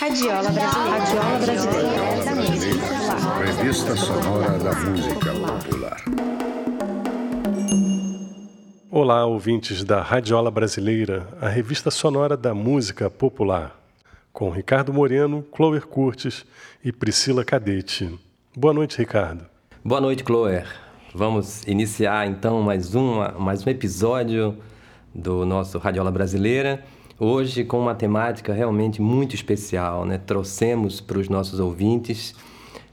Radiola Brasileira. Radiola Brasileira. Da música popular. Revista Sonora da Música Popular. Olá, ouvintes da Radiola Brasileira, a revista sonora da música popular, com Ricardo Moreno, Cloer Curtis e Priscila Cadete. Boa noite, Ricardo. Boa noite, Cloer. Vamos iniciar então mais, uma, mais um episódio do nosso Radiola Brasileira. Hoje com uma temática realmente muito especial, né? Trouxemos para os nossos ouvintes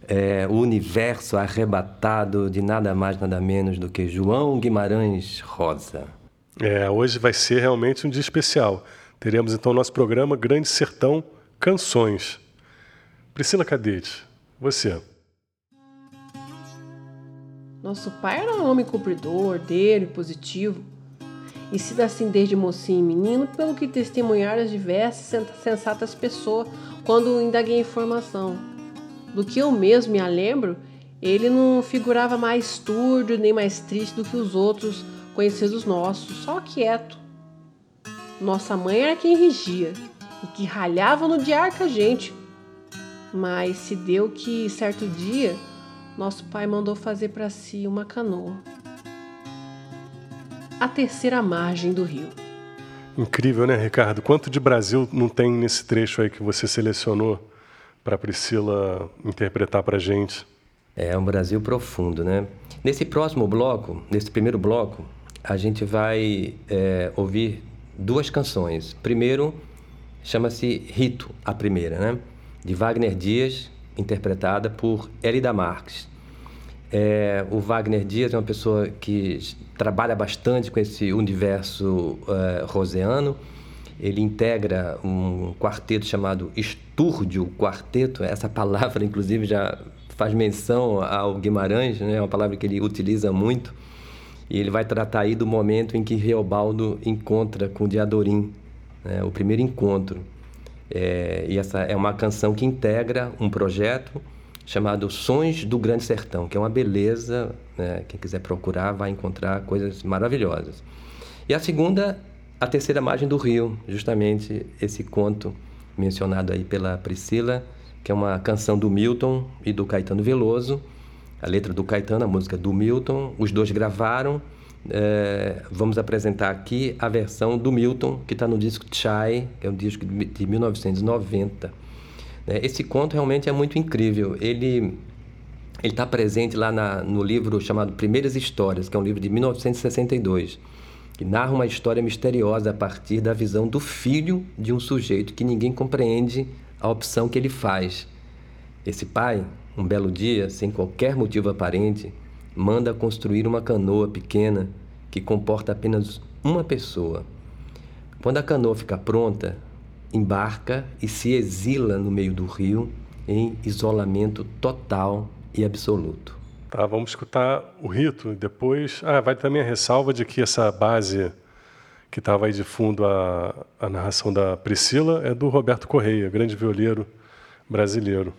é, o universo arrebatado de nada mais, nada menos do que João Guimarães Rosa. É, hoje vai ser realmente um dia especial. Teremos então nosso programa Grande Sertão Canções. Priscila Cadete, você. Nosso pai era um homem cumpridor, ordeiro e positivo e sido assim desde mocinho e menino, pelo que testemunharam as diversas sensatas pessoas quando indaguei informação. Do que eu mesmo me lembro, ele não figurava mais turdo nem mais triste do que os outros conhecidos nossos, só quieto. Nossa mãe era quem rigia e que ralhava no diar com a gente. Mas se deu que certo dia nosso pai mandou fazer para si uma canoa a terceira margem do rio. Incrível, né, Ricardo? Quanto de Brasil não tem nesse trecho aí que você selecionou para Priscila interpretar para gente? É um Brasil profundo, né? Nesse próximo bloco, nesse primeiro bloco, a gente vai é, ouvir duas canções. Primeiro, chama-se Rito, a primeira, né? De Wagner Dias, interpretada por Elida Marques. É, o Wagner Dias é uma pessoa que trabalha bastante com esse universo uh, roseano. Ele integra um quarteto chamado Estúrdio Quarteto. Essa palavra, inclusive, já faz menção ao Guimarães, né? é uma palavra que ele utiliza muito. E ele vai tratar aí do momento em que Reobaldo encontra com Diadorim, né? o primeiro encontro. É, e essa é uma canção que integra um projeto chamado Sons do Grande Sertão, que é uma beleza, né? quem quiser procurar vai encontrar coisas maravilhosas. E a segunda, a terceira margem do rio, justamente esse conto mencionado aí pela Priscila, que é uma canção do Milton e do Caetano Veloso, a letra do Caetano, a música do Milton, os dois gravaram. É, vamos apresentar aqui a versão do Milton, que está no disco Chai, que é um disco de 1990. Né? Esse conto realmente é muito incrível. Ele ele está presente lá na, no livro chamado Primeiras Histórias, que é um livro de 1962, que narra uma história misteriosa a partir da visão do filho de um sujeito que ninguém compreende a opção que ele faz. Esse pai, um belo dia, sem qualquer motivo aparente, manda construir uma canoa pequena que comporta apenas uma pessoa. Quando a canoa fica pronta, embarca e se exila no meio do rio em isolamento total e absoluto. Tá, vamos escutar o rito. Depois, ah, vai também a ressalva de que essa base que estava aí de fundo a, a narração da Priscila é do Roberto Correia, grande violeiro brasileiro.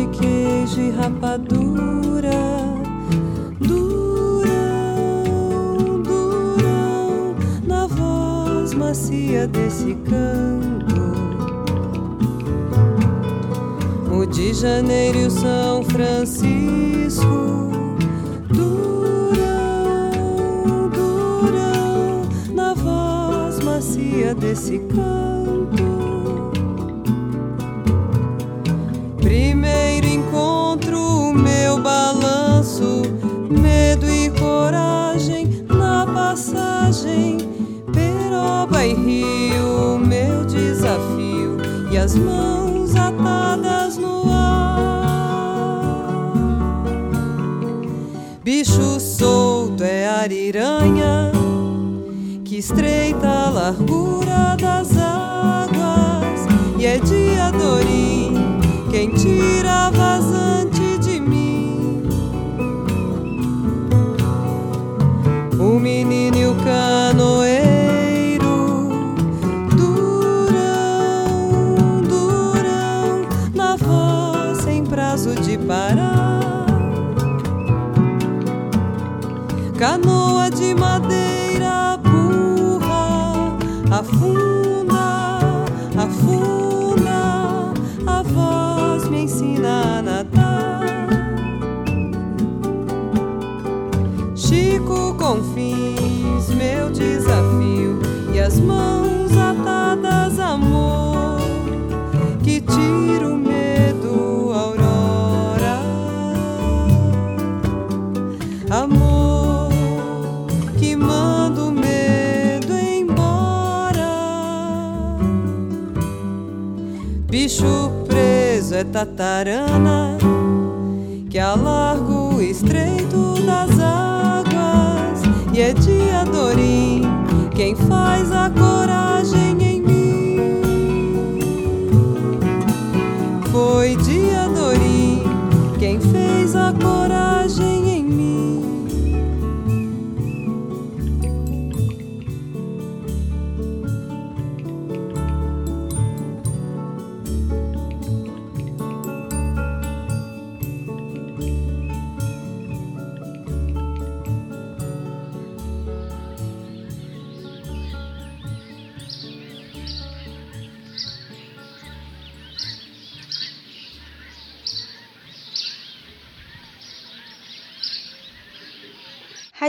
De queijo e rapadura. Durão, durão, na voz macia desse canto. O de Janeiro e o São Francisco. Durão, durão, na voz macia desse canto. Primeiro encontro, meu balanço, medo e coragem na passagem. Peroba e rio, meu desafio, e as mãos atadas no ar. Bicho solto é ariranha que estreita a largura das águas, e é dia dorinha quem tira vazante bicho preso é tatarana que alarga o estreito das águas. E é de Adorim quem faz a coragem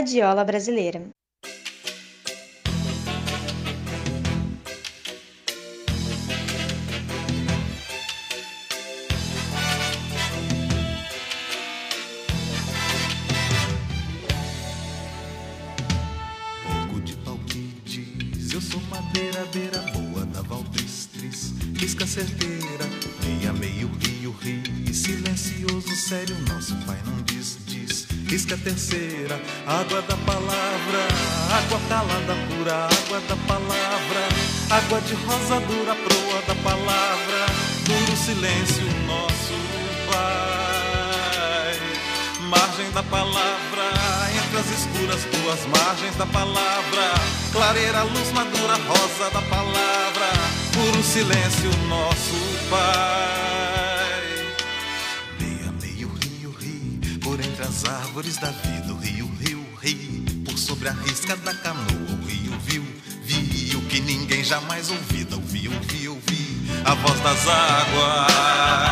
Radiola Brasileira. Terceira, água da palavra, água calada pura, água da palavra, água de rosa dura, proa da palavra, duro silêncio, nosso pai, margem da palavra, entre as escuras tuas margens da palavra, clareira, luz madura, rosa da palavra, puro silêncio, nosso pai. Árvores da vida, o rio, rio, rio, por sobre a risca da canoa, o rio viu, viu que ninguém jamais ouvida, ouvi, ouvi, ouvi, a voz das águas.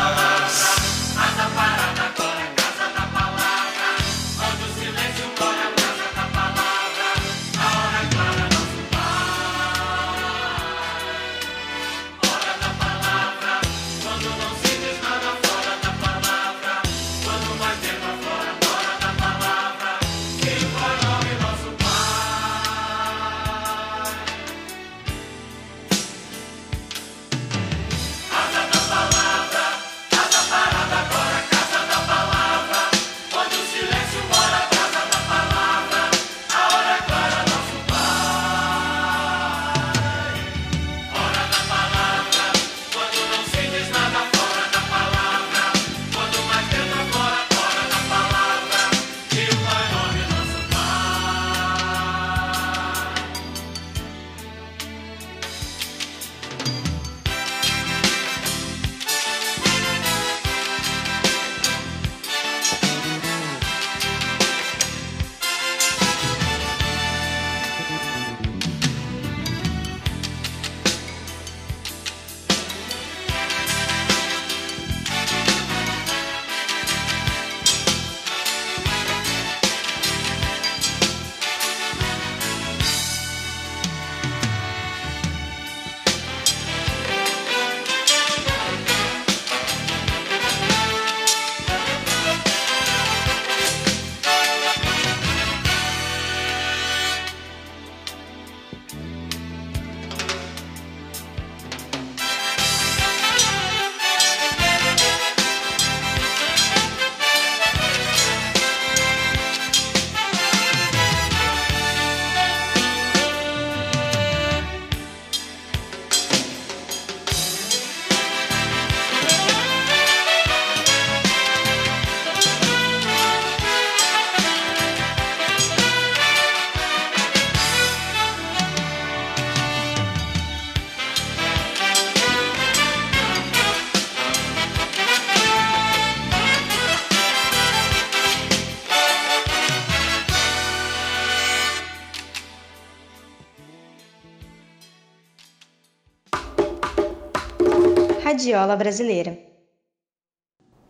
Radiola brasileira.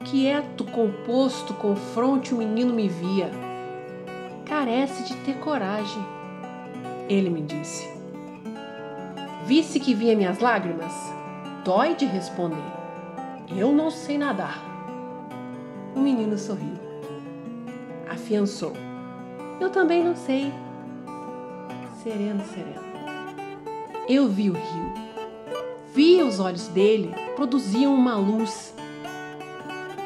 Quieto, composto, com fronte o menino me via. Carece de ter coragem. Ele me disse. Visse que via minhas lágrimas? Dói de responder. Eu não sei nadar. O menino sorriu. Afiançou. Eu também não sei. Sereno, sereno. Eu vi o rio. Vi os olhos dele, produziam uma luz.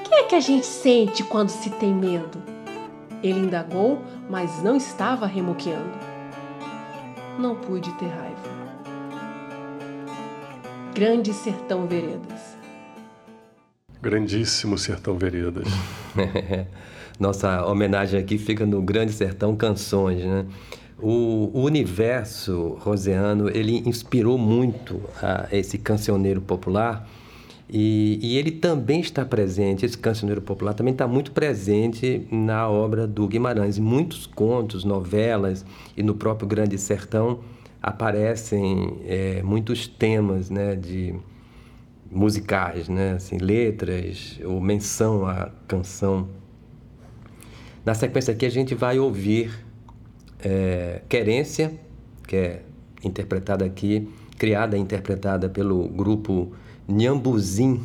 O que é que a gente sente quando se tem medo? Ele indagou, mas não estava remoqueando. Não pude ter raiva. Grande Sertão Veredas. Grandíssimo Sertão Veredas. Nossa homenagem aqui fica no Grande Sertão Canções, né? O, o universo roseano, ele inspirou muito a esse cancioneiro popular e, e, ele também está presente, esse cancioneiro popular também está muito presente na obra do Guimarães. Muitos contos, novelas e no próprio Grande Sertão aparecem é, muitos temas né, de musicais, né, assim, letras ou menção à canção. Na sequência aqui a gente vai ouvir é, Querência, que é interpretada aqui, criada e interpretada pelo grupo Nhambuzim,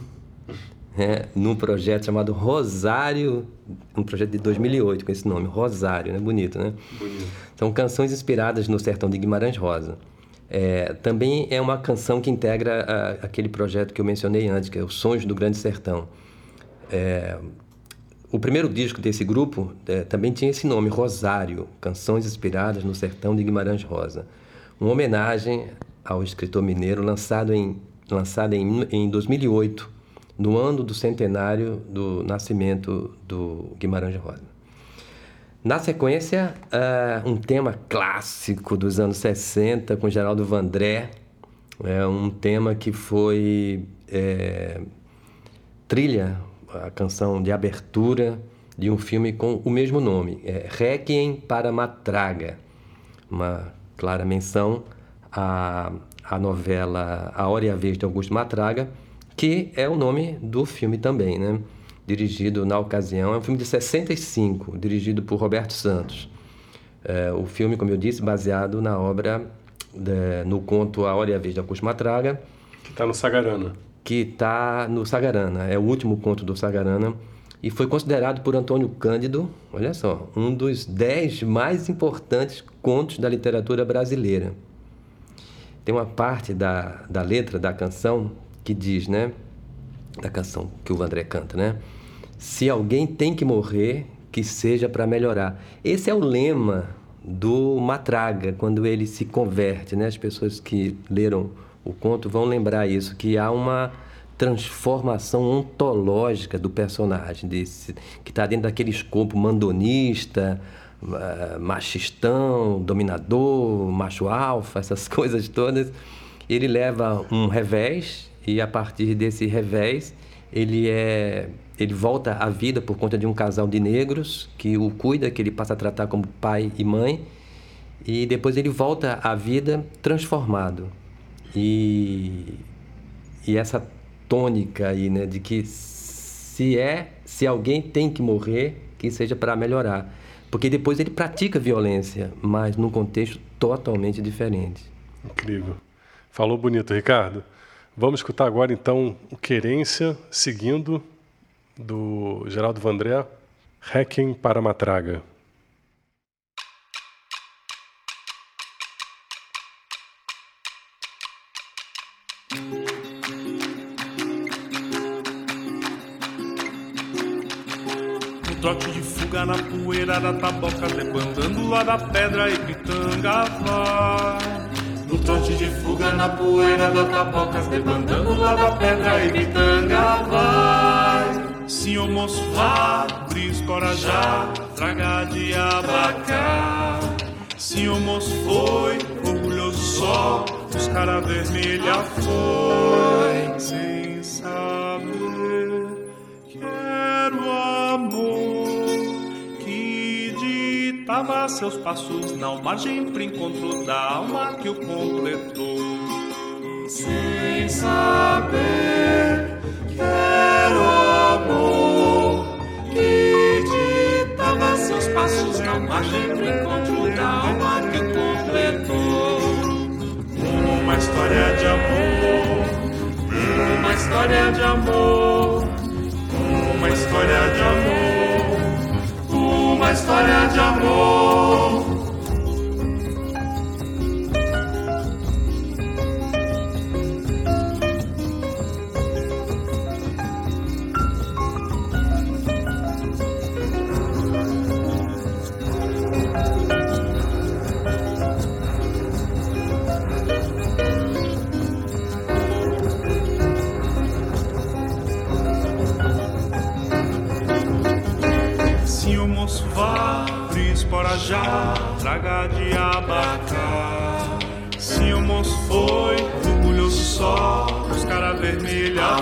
né, num projeto chamado Rosário, um projeto de 2008 com esse nome, Rosário, né? Bonito, né? Bonito. São canções inspiradas no sertão de Guimarães Rosa. É, também é uma canção que integra a, aquele projeto que eu mencionei antes, que é Os Sonhos do Grande Sertão. É, o primeiro disco desse grupo é, também tinha esse nome, Rosário, Canções Inspiradas no Sertão de Guimarães Rosa. Uma homenagem ao escritor mineiro lançado em, lançado em, em 2008 no ano do centenário do nascimento do Guimarães Rosa. Na sequência, uh, um tema clássico dos anos 60 com Geraldo Vandré, é um tema que foi é, trilha, a canção de abertura de um filme com o mesmo nome, é Requiem para Matraga, uma clara menção à, à novela A Hora e a Vez de Augusto Matraga, que é o nome do filme também, né? Dirigido na ocasião, é um filme de 65, dirigido por Roberto Santos. É, o filme, como eu disse, baseado na obra, de, no conto A Hora e a Vez de Augusto Matraga. Que está no Sagarana. Que está no Sagarana, é o último conto do Sagarana. E foi considerado por Antônio Cândido, olha só, um dos dez mais importantes contos da literatura brasileira. Tem uma parte da, da letra da canção que diz, né? Da canção que o André canta, né? Se alguém tem que morrer, que seja para melhorar. Esse é o lema do Matraga, quando ele se converte, né? As pessoas que leram o conto vão lembrar isso, que há uma transformação ontológica do personagem, desse, que está dentro daquele escopo mandonista, uh, machistão, dominador, macho alfa, essas coisas todas. Ele leva um revés e a partir desse revés ele é ele volta à vida por conta de um casal de negros que o cuida, que ele passa a tratar como pai e mãe, e depois ele volta à vida transformado. E, e essa tônica aí, né, de que se é, se alguém tem que morrer, que seja para melhorar. Porque depois ele pratica violência, mas num contexto totalmente diferente. Incrível. Falou bonito, Ricardo. Vamos escutar agora então o Querência, seguindo do Geraldo Vandré, Hacking para Matraga. Fuga na poeira da taboca, debandando lá da pedra e pitanga vai. No trote de fuga na poeira da tapocas, debandando lá da pedra e pitanga vai. Senhor moço, vá, já, traga de abacá. Senhor moço foi, orgulhoso só, buscar a vermelha foi. Sem Tava seus passos na margem pro encontro da alma que o completou. Sem saber que era amor que ditava seus passos na margem pro encontro da alma que o completou. Uma história de amor, uma história de amor, uma história de amor uma história de amor. já traga de abacar. Se o moço foi, orgulhoso só, os cara vermelha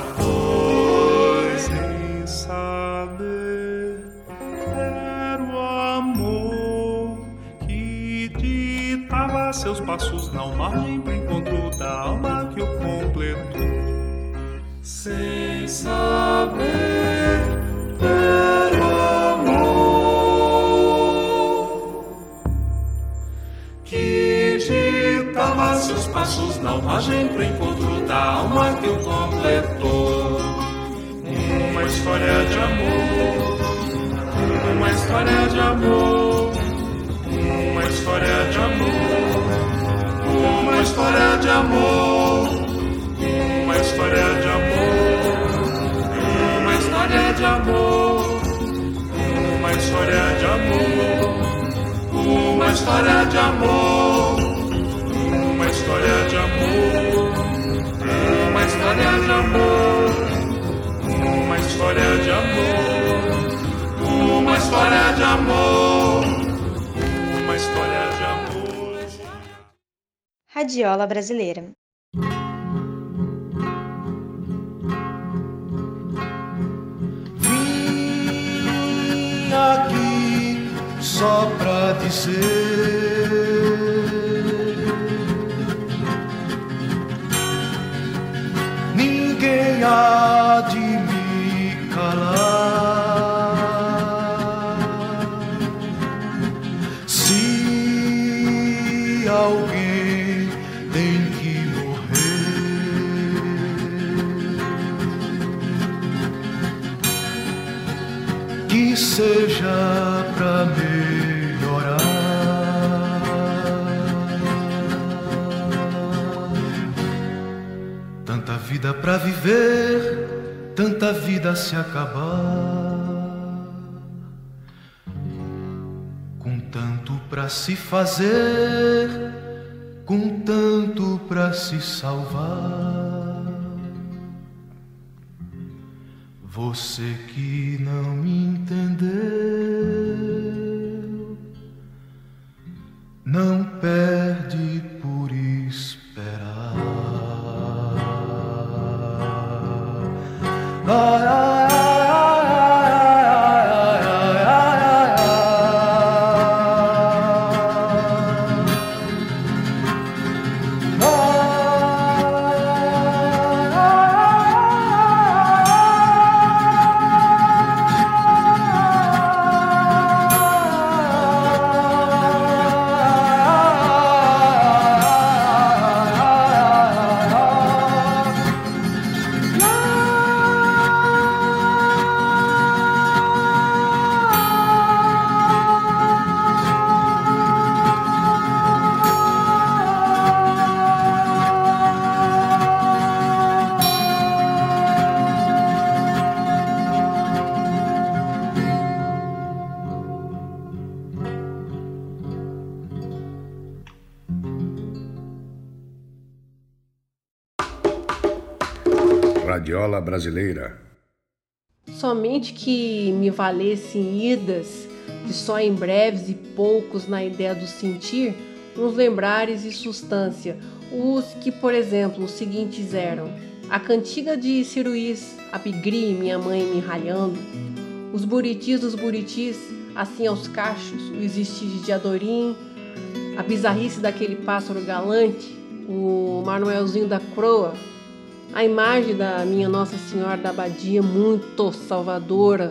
de amor, uma história de amor, uma história de amor, uma história de amor, uma história de amor história de amor, uma história de amor, uma história de amor, uma história de amor, Radiola Brasileira. Vim aqui só pra dizer ninguém há de me calar. Seja pra melhorar. Tanta vida pra viver, tanta vida se acabar. Com tanto pra se fazer, com tanto pra se salvar. Você que não me entendeu, não perde por esperar. Radiola Brasileira. Somente que me valessem idas de só em breves e poucos na ideia do sentir, uns lembrares e substância, os que, por exemplo, os seguintes eram. A cantiga de Ciruís, a pigri, minha mãe me ralhando, os buritis dos buritis, assim aos cachos, o existir de Adorim, a bizarrice daquele pássaro galante, o Manuelzinho da Croa, a imagem da minha Nossa Senhora da Abadia, muito salvadora,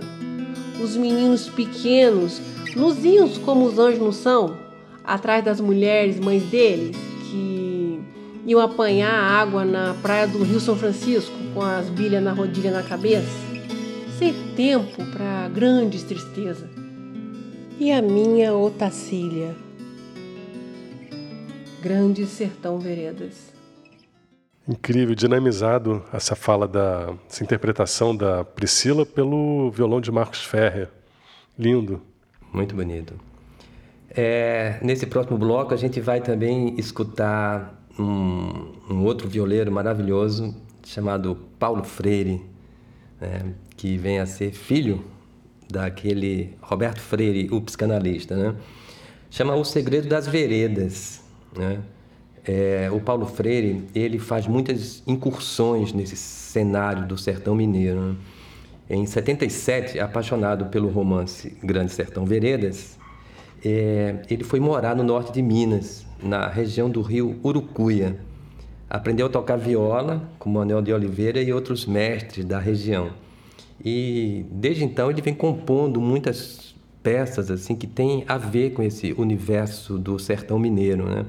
os meninos pequenos luzios como os anjos não são, atrás das mulheres, mães deles, que iam apanhar água na praia do Rio São Francisco com as bilhas na rodilha na cabeça, sem tempo para grandes tristezas. E a minha Otacília, Grande Sertão Veredas. Incrível, dinamizado essa fala da essa interpretação da Priscila pelo violão de Marcos Ferrer. Lindo. Muito bonito. É, nesse próximo bloco a gente vai também escutar um, um outro violeiro maravilhoso chamado Paulo Freire, né, que vem a ser filho daquele Roberto Freire, o psicanalista, né? Chama O Segredo das Veredas, né? É, o Paulo Freire ele faz muitas incursões nesse cenário do sertão mineiro. Né? Em 77, apaixonado pelo romance Grande Sertão Veredas, é, ele foi morar no norte de Minas, na região do rio Urucuia. Aprendeu a tocar viola com Manuel de Oliveira e outros mestres da região. E desde então ele vem compondo muitas peças assim que têm a ver com esse universo do sertão mineiro, né?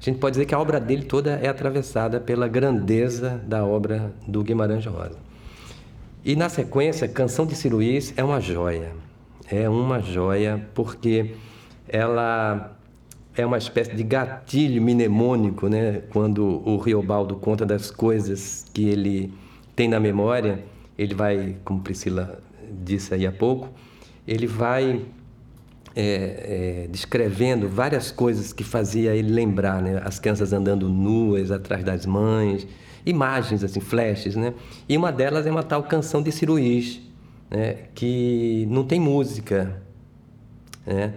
A gente pode dizer que a obra dele toda é atravessada pela grandeza da obra do Guimarães Rosa. E na sequência, Canção de Ciruís é uma joia. É uma joia porque ela é uma espécie de gatilho mnemônico, né? Quando o Riobaldo conta das coisas que ele tem na memória, ele vai, como Priscila disse aí há pouco, ele vai é, é, descrevendo várias coisas que fazia ele lembrar, né? As crianças andando nuas atrás das mães, imagens assim, flashes, né? E uma delas é uma tal canção de Ciruís, né? Que não tem música, né?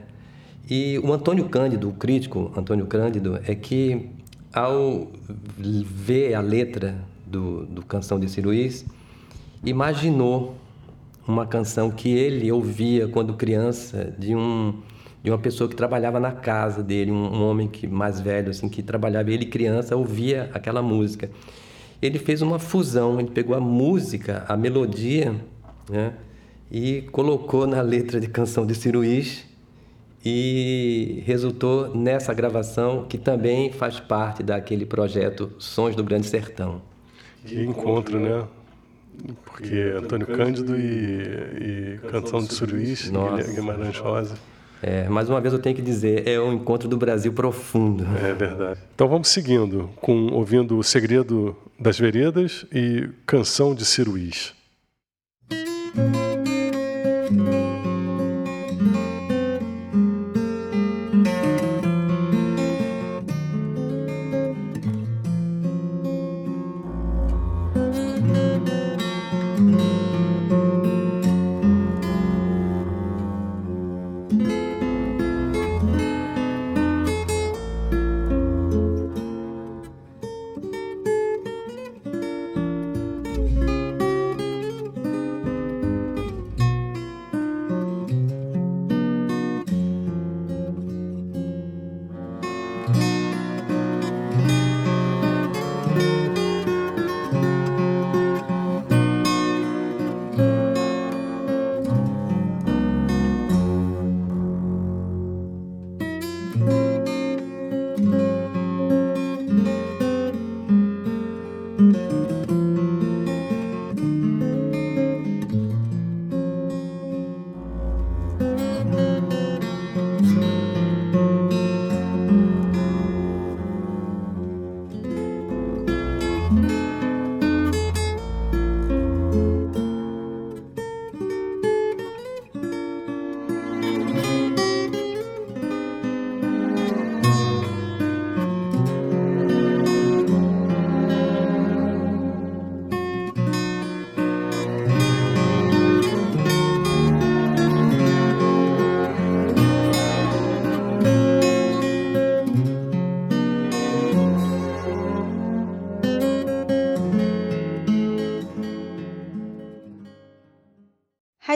E o Antônio Cândido, o crítico Antônio Cândido, é que ao ver a letra do, do Canção de Ciruís, imaginou uma canção que ele ouvia quando criança de um de uma pessoa que trabalhava na casa dele, um, um homem que mais velho assim que trabalhava, ele criança ouvia aquela música. Ele fez uma fusão, ele pegou a música, a melodia, né, e colocou na letra de canção de Ciruís e resultou nessa gravação que também faz parte daquele projeto Sons do Grande Sertão. Que encontro, né? Porque Antônio Cândido e, e Canção de Suruís, Guimarães Rosa. É, mais uma vez eu tenho que dizer, é um encontro do Brasil profundo. É verdade. Então vamos seguindo, com ouvindo O Segredo das Veredas e Canção de Ciruís.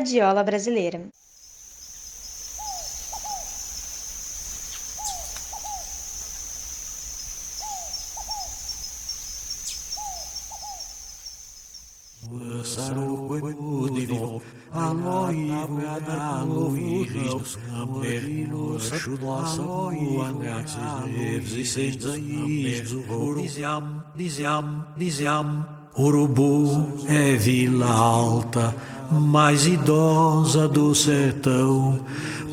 Radiola Brasileira. Urubu é vila alta, mais idosa do sertão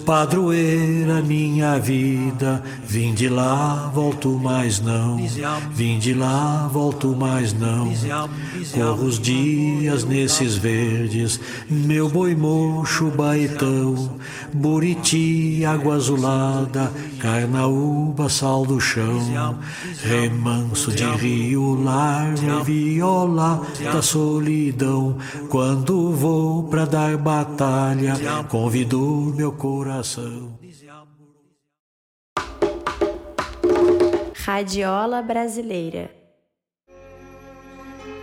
Padroeira minha vida, vim de lá, volto mais não. Vim de lá, volto mais não. Corro os dias nesses verdes, meu boi mocho, baetão, buriti, água azulada, carnaúba, sal do chão, remanso de rio largo, viola da solidão. Quando vou pra dar batalha, convidou meu coração coração. Radiola Brasileira.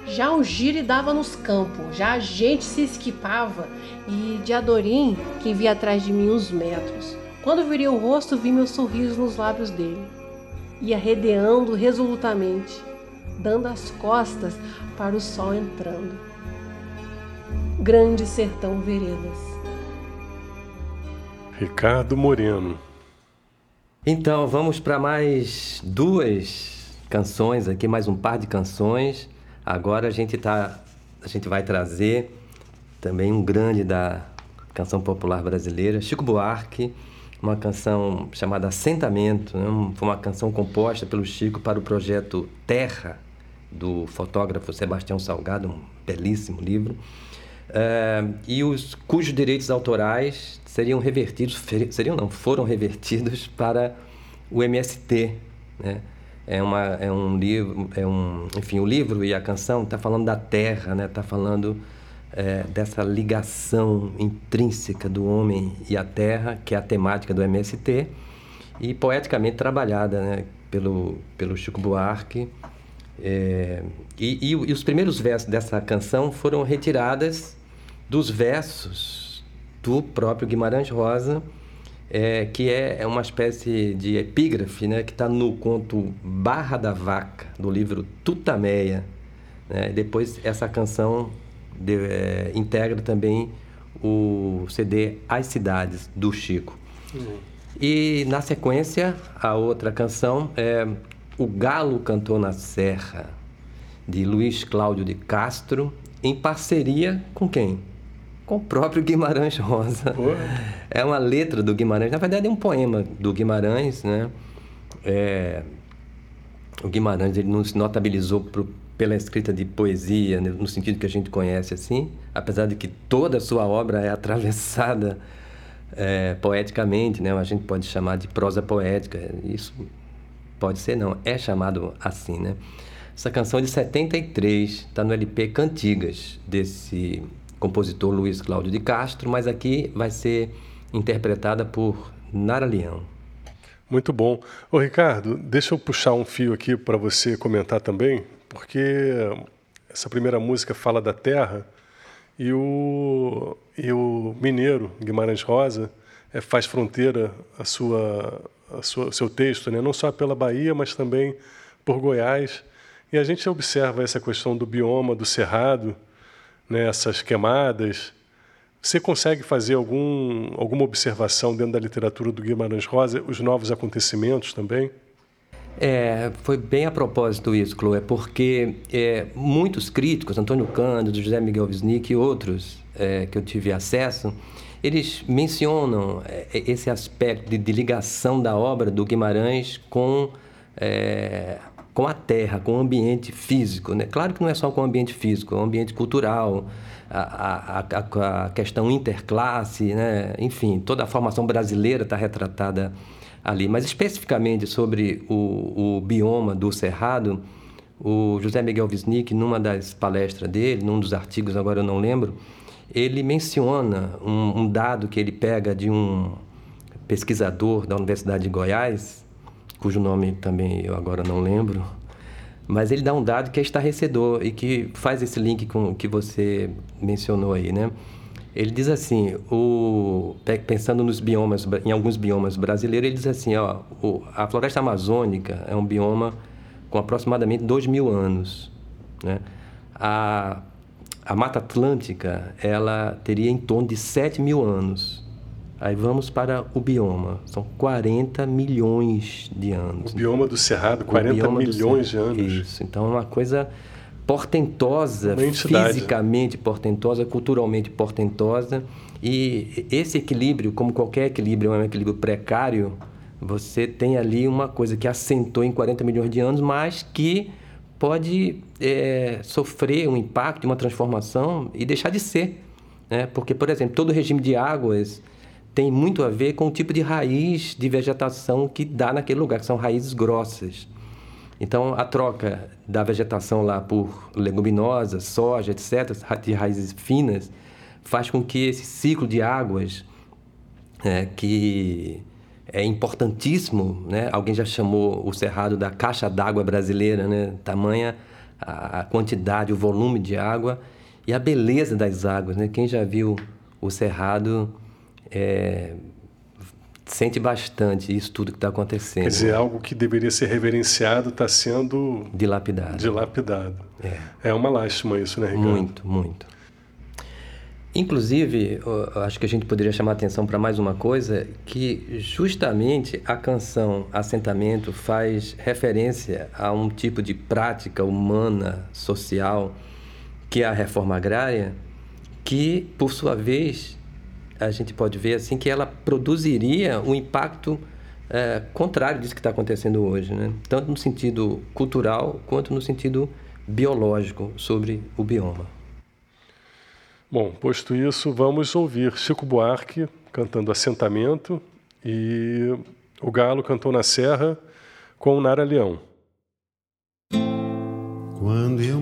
Já o gire dava nos campos, já a gente se esquipava e de Adorim que via atrás de mim uns metros. Quando virei o rosto, vi meu sorriso nos lábios dele. Ia redeando resolutamente, dando as costas para o sol entrando. Grande sertão veredas. Ricardo Moreno. Então, vamos para mais duas canções aqui, mais um par de canções. Agora a gente tá, a gente vai trazer também um grande da canção popular brasileira, Chico Buarque, uma canção chamada Assentamento, né? foi uma canção composta pelo Chico para o projeto Terra, do fotógrafo Sebastião Salgado, um belíssimo livro. Uh, e os cujos direitos autorais seriam revertidos, seriam não, foram revertidos para o MST, né? É, uma, é um livro, é um, enfim, o livro e a canção está falando da terra, né? Está falando é, dessa ligação intrínseca do homem e a terra, que é a temática do MST, e poeticamente trabalhada, né? Pelo, pelo Chico Buarque. É, e, e, e os primeiros versos dessa canção foram retiradas dos versos do próprio Guimarães Rosa, é, que é, é uma espécie de epígrafe né, que está no conto Barra da Vaca, do livro Tutameia. Né? Depois, essa canção de, é, integra também o CD As Cidades, do Chico. Uhum. E, na sequência, a outra canção é O Galo Cantou na Serra, de Luiz Cláudio de Castro, em parceria com quem? Com o próprio Guimarães Rosa. É uma letra do Guimarães, na verdade é um poema do Guimarães, né? É, o Guimarães ele não se notabilizou pela escrita de poesia, né? no sentido que a gente conhece assim, apesar de que toda a sua obra é atravessada é, poeticamente, né? A gente pode chamar de prosa poética, isso pode ser não, é chamado assim, né? Essa canção é de 73, está no LP Cantigas, desse compositor Luiz Cláudio de Castro, mas aqui vai ser interpretada por Nara Leão. Muito bom. Ô Ricardo, deixa eu puxar um fio aqui para você comentar também, porque essa primeira música fala da terra e o, e o mineiro Guimarães Rosa é, faz fronteira a sua, a sua, seu texto, né? não só pela Bahia, mas também por Goiás. E a gente observa essa questão do bioma, do cerrado, né, queimadas. Você consegue fazer algum, alguma observação dentro da literatura do Guimarães Rosa, os novos acontecimentos também? É, foi bem a propósito isso, Chloe, porque é, muitos críticos, Antônio Cândido, José Miguel Wisnik e outros é, que eu tive acesso, eles mencionam é, esse aspecto de, de, ligação da obra do Guimarães com é, com a terra, com o ambiente físico. Né? Claro que não é só com o ambiente físico, é o ambiente cultural, a, a, a, questão interclasse, né? enfim, toda a formação brasileira está retratada ali. Mas especificamente sobre o, o, bioma do Cerrado, o José Miguel Wisnik, numa das palestras dele, num dos artigos, agora eu não lembro, ele menciona um, um dado que ele pega de um pesquisador da Universidade de Goiás, cujo nome também eu agora não lembro, mas ele dá um dado que é estarrecedor e que faz esse link com o que você mencionou aí, né? Ele diz assim, o, pensando nos biomas, em alguns biomas brasileiros, ele diz assim, ó, a floresta amazônica é um bioma com aproximadamente 2 mil anos, né? A, a Mata Atlântica ela teria em torno de 7 mil anos. Aí vamos para o bioma, são 40 milhões de anos. O bioma do Cerrado, 40 milhões de anos. Isso, então é uma coisa portentosa, fisicamente portentosa, culturalmente portentosa. E esse equilíbrio, como qualquer equilíbrio, é um equilíbrio precário, você tem ali uma coisa que assentou em 40 milhões de anos, mas que pode é, sofrer um impacto, uma transformação e deixar de ser. Né? Porque, por exemplo, todo regime de águas tem muito a ver com o tipo de raiz de vegetação que dá naquele lugar, que são raízes grossas. Então, a troca da vegetação lá por leguminosas, soja, etc., de raízes finas, faz com que esse ciclo de águas, é, que é importantíssimo, né? Alguém já chamou o cerrado da caixa d'água brasileira, né? Tamanha a quantidade, o volume de água e a beleza das águas, né? Quem já viu o cerrado é, sente bastante isso tudo que está acontecendo. Quer dizer, algo que deveria ser reverenciado está sendo dilapidado. Dilapidado. É. é uma lástima isso, né, Ricardo? Muito, muito. Inclusive, acho que a gente poderia chamar atenção para mais uma coisa, que justamente a canção Assentamento faz referência a um tipo de prática humana, social, que é a reforma agrária, que, por sua vez, a gente pode ver assim que ela produziria um impacto é, contrário disso que está acontecendo hoje, né? tanto no sentido cultural quanto no sentido biológico sobre o bioma. Bom, posto isso, vamos ouvir Chico Buarque cantando Assentamento e o Galo cantou na Serra com Nara Leão. Quando eu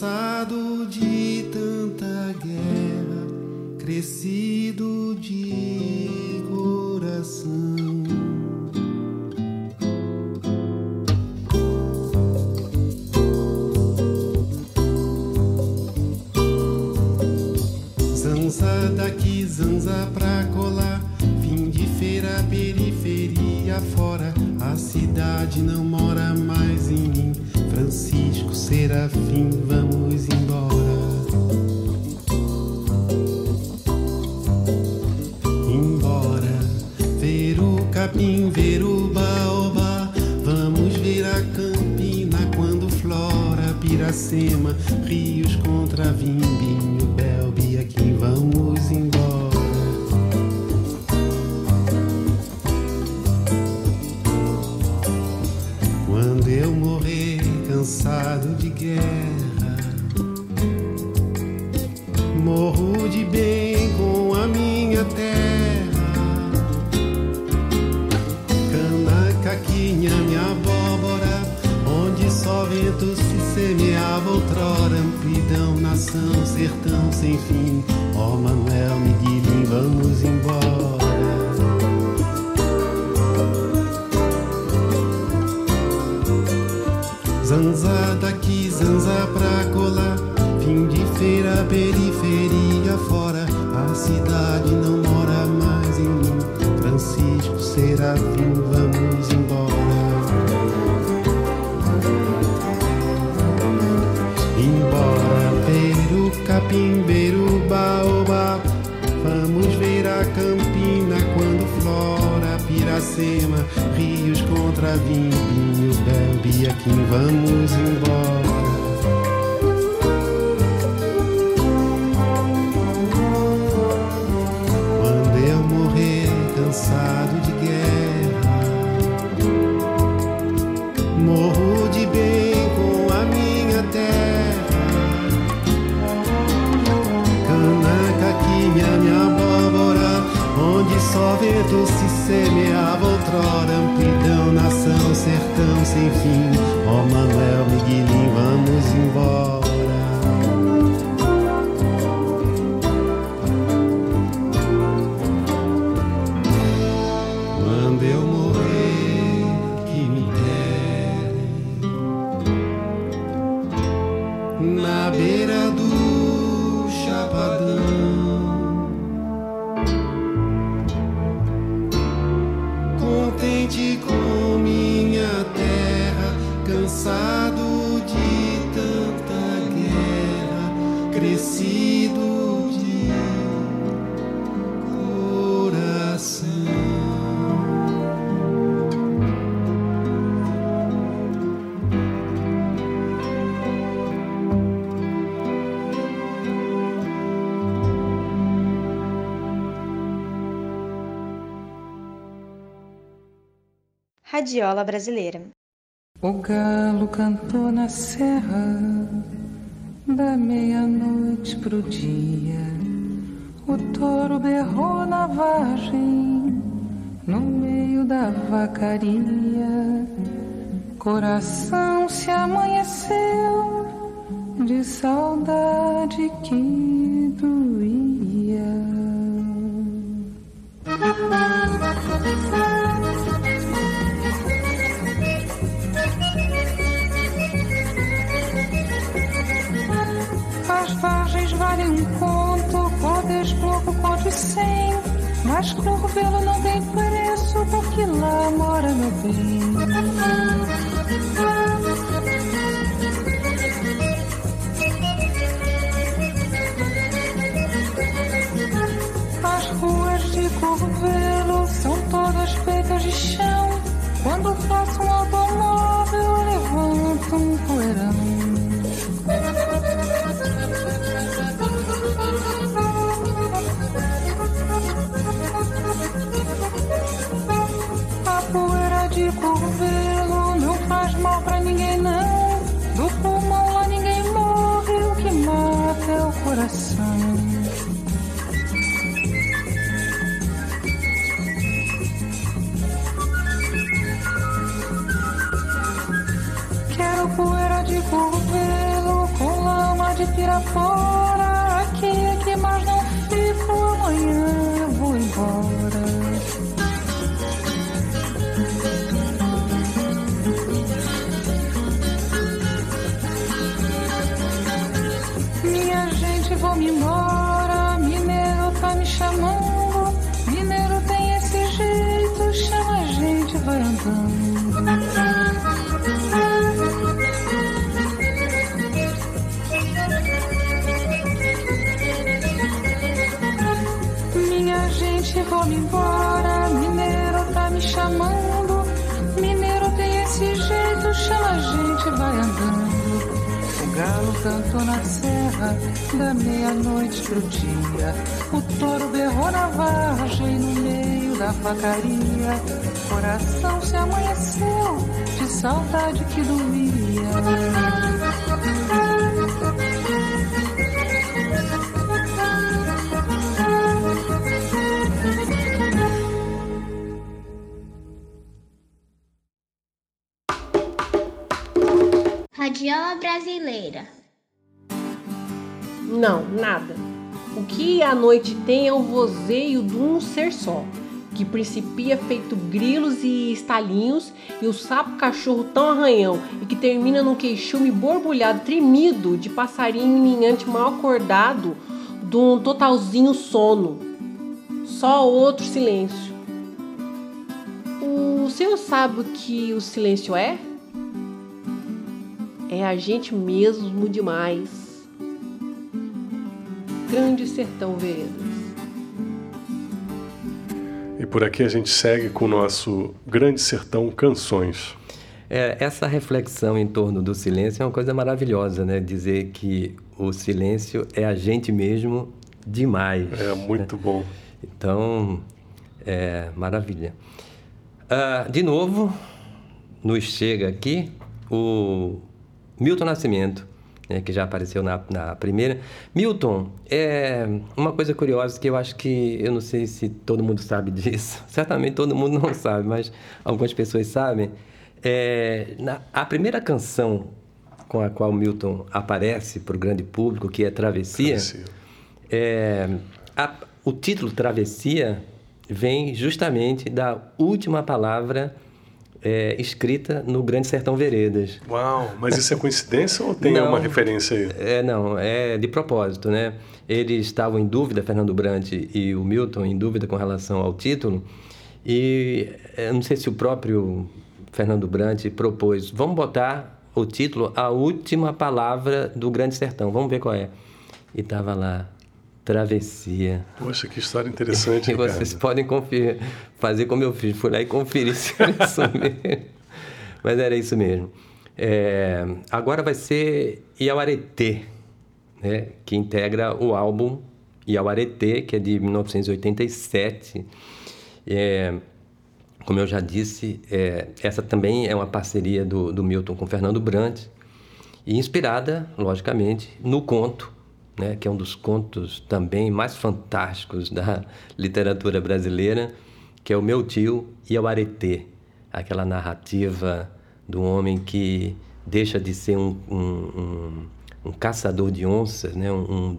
cansado de tanta guerra, crescido de coração. Zanza daqui, zanza pra colar. Fim de feira, periferia fora. A cidade não mora Serafim, vamos embora. Embora, ver o capim, ver o baobá. Vamos ver a campina quando flora Piracema, rios Radiola Brasileira. O galo cantou na serra da meia-noite pro dia. O touro berrou na vargem no meio da vacaria. Coração se amanheceu de saudade que doía. Conte cem. Mas cotovelo não tem preço, porque lá mora meu bem. te tirar fora. Da meia-noite pro dia. O touro berrou na vargem, no meio da vacaria. Coração se amanheceu, de saudade que doía. O que a noite tem é o vozeio de um ser só, que principia feito grilos e estalinhos, e o sapo cachorro tão arranhão, e que termina num queixume borbulhado, tremido, de passarinho minhante mal acordado, de um totalzinho sono. Só outro silêncio. O senhor sabe o que o silêncio é? É a gente mesmo demais. Grande Sertão Veredas. E por aqui a gente segue com o nosso Grande Sertão Canções. É, essa reflexão em torno do silêncio é uma coisa maravilhosa, né? Dizer que o silêncio é a gente mesmo demais. É muito bom. Então, é maravilha. Ah, de novo, nos chega aqui o Milton Nascimento, né, que já apareceu na, na primeira. Milton, é uma coisa curiosa que eu acho que, eu não sei se todo mundo sabe disso, certamente todo mundo não sabe, mas algumas pessoas sabem. É, na, a primeira canção com a qual Milton aparece para o grande público, que é Travessia, Travessia. é, a- o título Travessia vem justamente da última palavra é, escrita no Grande Sertão Veredas. Uau, mas isso é coincidência ou tem Não. alguma referência aí? É, não, é de propósito, né? Eles estavam em dúvida, Fernando Brant e o Milton, em dúvida com relação ao título, E eu não sei se o próprio Fernando Brant propôs, vamos botar o título A Última Palavra do Grande Sertão, vamos ver qual é. E tava lá, Travessia. Poxa, que história interessante, E vocês podem conferir, fazer como eu fiz, fui lá e conferi se era isso mesmo. Mas era isso mesmo. É, agora vai ser Iauaretê, né, que integra o álbum Iauaretê, que é de 1987. É, como eu já disse, é, essa também é uma parceria do, do Milton com Fernando Brandt, e inspirada, logicamente, no conto, né, que é um dos contos também mais fantásticos da literatura brasileira, que é o Meu Tio e o Aretê, aquela narrativa do homem que deixa de ser um, um, um, um caçador de onças, né, um,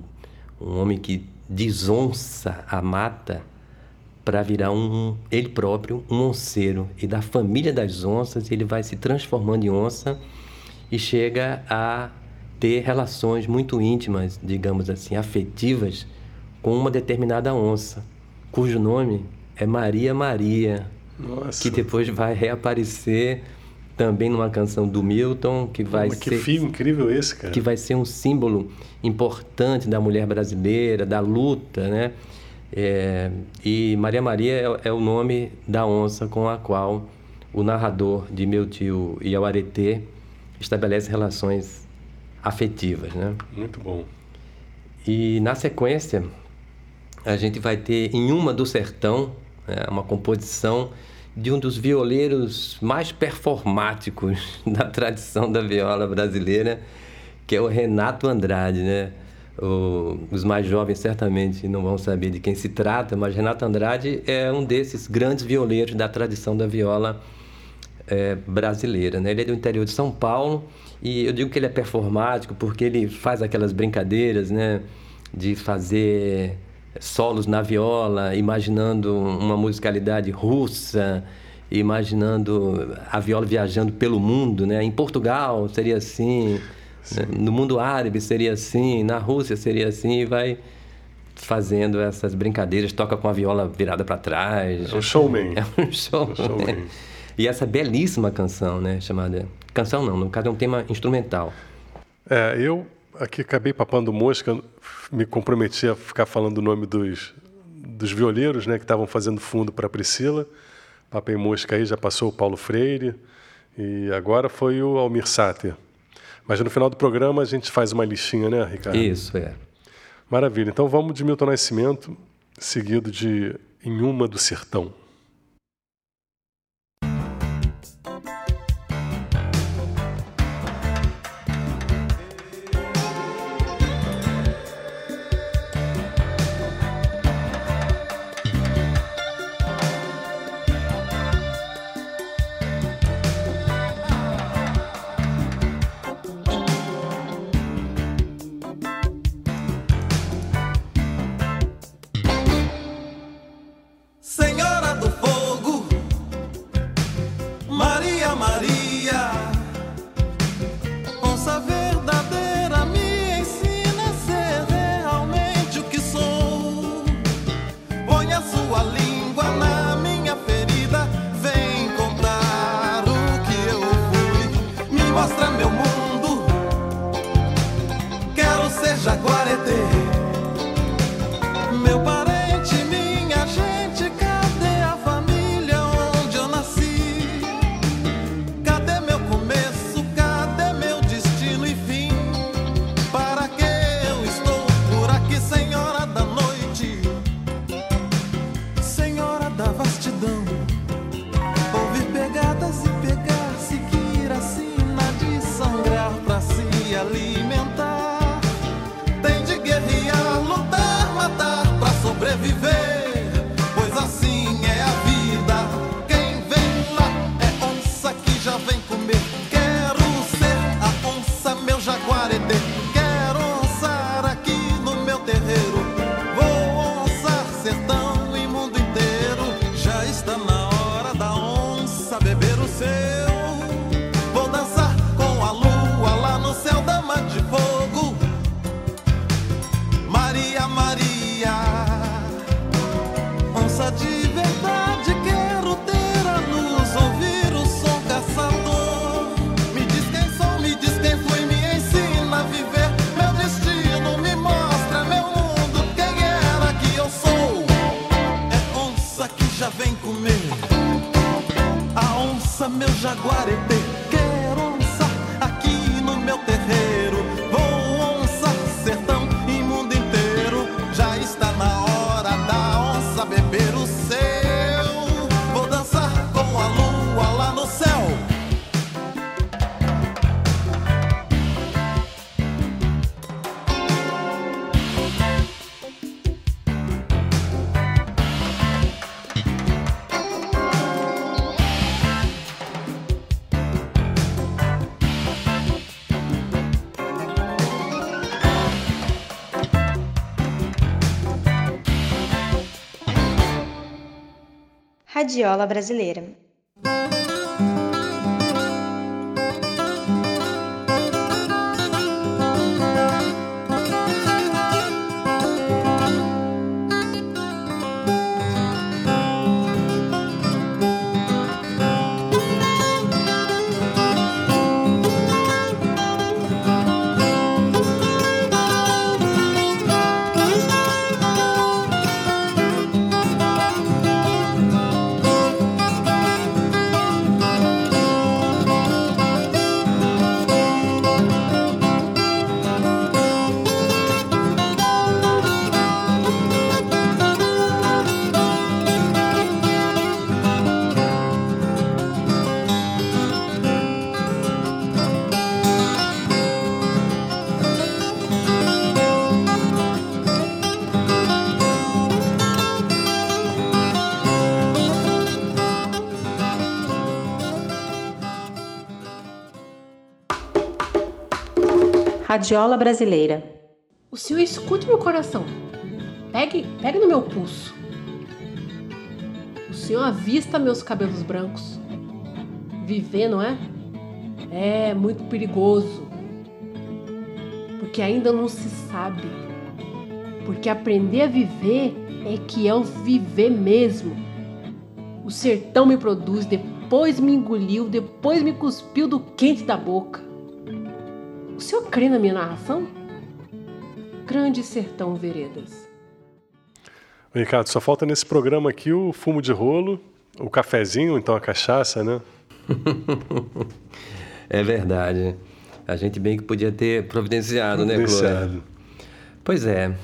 um homem que desonça a mata para virar um ele próprio um onceiro. E da família das onças ele vai se transformando em onça e chega a ter relações muito íntimas, digamos assim, afetivas com uma determinada onça, cujo nome é Maria Maria, Nossa. que depois vai reaparecer também numa canção do Milton, que vai Mas que ser filme incrível esse, cara. que vai ser um símbolo importante da mulher brasileira, da luta, né? É, e Maria Maria é, é o nome da onça com a qual o narrador de Meu Tio e Iauaretê estabelece relações afetivas, né? Muito bom. E na sequência, a gente vai ter em Uma do Sertão, né, uma composição de um dos violeiros mais performáticos da tradição da viola brasileira, que é o Renato Andrade, né? O- os mais jovens certamente não vão saber de quem se trata, mas Renato Andrade é um desses grandes violeiros da tradição da viola é, brasileira. Né? Ele é do interior de São Paulo e eu digo que ele é performático porque ele faz aquelas brincadeiras né? de fazer solos na viola, imaginando uma musicalidade russa, imaginando a viola viajando pelo mundo. Né? Em Portugal seria assim, né? no mundo árabe seria assim, na Rússia seria assim, e vai fazendo essas brincadeiras, toca com a viola virada para trás. É um showman. É um showman. showman. E essa belíssima canção, né, chamada canção não, no caso é um tema instrumental. É, eu aqui acabei papando mosca, me comprometi a ficar falando o nome dos, dos violeiros, né, que estavam fazendo fundo para Priscila. Papei mosca aí, já passou o Paulo Freire e agora foi o Almir Sater. Mas no final do programa a gente faz uma listinha, né, Ricardo? Isso, é. Maravilha. Então vamos de Milton Nascimento, seguido de Em Uma do Sertão. Radiola Brasileira. Radiola Brasileira. O senhor escute meu coração. Pegue, pegue no meu pulso. O senhor avista meus cabelos brancos. Viver, não é? É muito perigoso. Porque ainda não se sabe. Porque aprender a viver é que é o viver mesmo. O sertão me produz, depois me engoliu, depois me cuspiu do quente da boca. O senhor crê na minha narração? Grande Sertão Veredas. Ricardo, só falta nesse programa aqui o fumo de rolo, o cafezinho, então a cachaça, né? É verdade. A gente bem que podia ter providenciado, né, Clóvis? Providenciado. Pois é,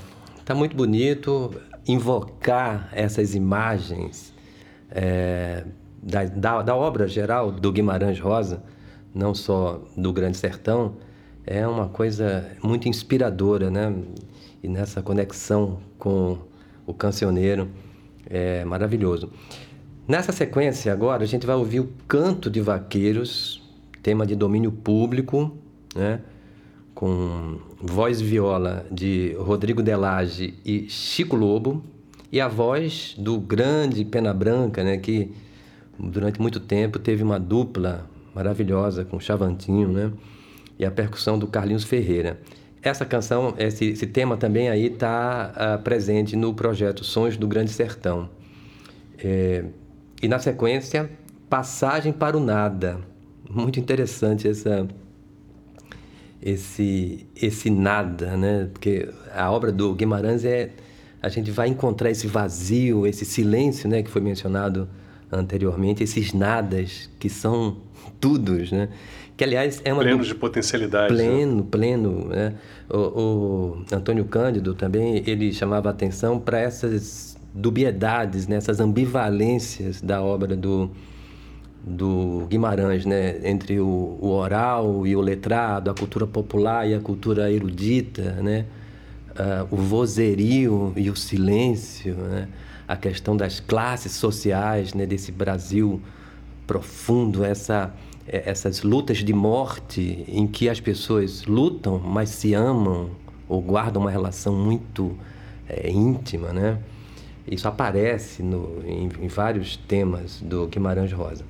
tá muito bonito invocar essas imagens é, da, da, da obra geral do Guimarães Rosa, não só do Grande Sertão, é uma coisa muito inspiradora, né? E nessa conexão com o cancioneiro é maravilhoso. Nessa sequência agora a gente vai ouvir o Canto de Vaqueiros, tema de domínio público, né? Com voz viola de Rodrigo Delage e Chico Lobo e a voz do grande Pena Branca, né? Que durante muito tempo teve uma dupla maravilhosa com Chavantinho, né? E a percussão do Carlinhos Ferreira. Essa canção, esse, esse tema também aí está uh, presente no projeto Sons do Grande Sertão. É, e na sequência, Passagem para o Nada. Muito interessante essa, esse, esse nada, né? Porque a obra do Guimarães é... A gente vai encontrar esse vazio, esse silêncio, né? Que foi mencionado anteriormente, esses nadas que são tudos, né? Que, aliás, é uma... Pleno de potencialidade. Pleno, né? pleno. Né? O, o, Antônio Cândido também, ele chamava atenção para essas dubiedades, né? essas ambivalências da obra do, do Guimarães, né? Entre o, o, oral e o letrado, a cultura popular e a cultura erudita, né? Uh, o vozerio e o silêncio, né? A questão das classes sociais, né? Desse Brasil profundo, essa essas lutas de morte em que as pessoas lutam, mas se amam ou guardam uma relação muito é, íntima, né? Isso aparece no, em, em, vários temas do Guimarães Rosa.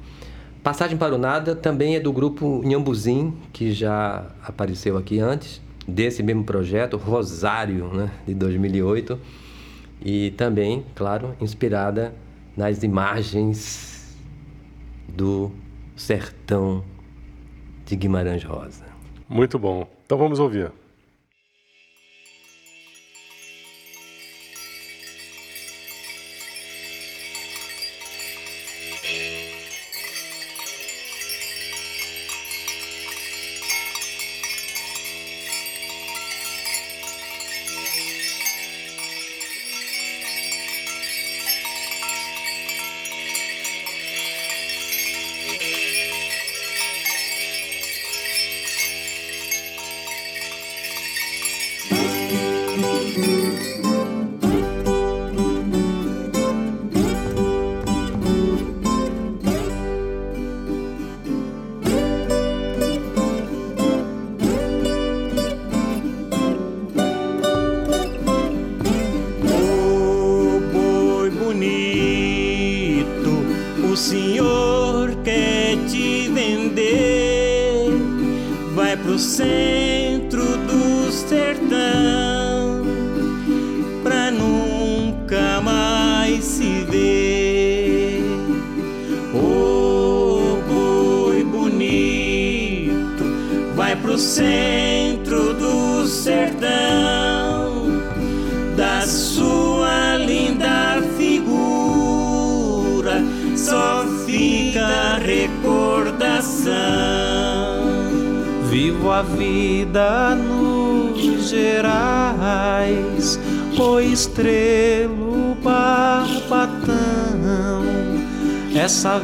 Passagem para o Nada também é do grupo Nhambuzim, que já apareceu aqui antes, desse mesmo projeto, Rosário, né, de 2008, e também, claro, inspirada nas imagens do Sertão de Guimarães Rosa. Muito bom. Então vamos ouvir.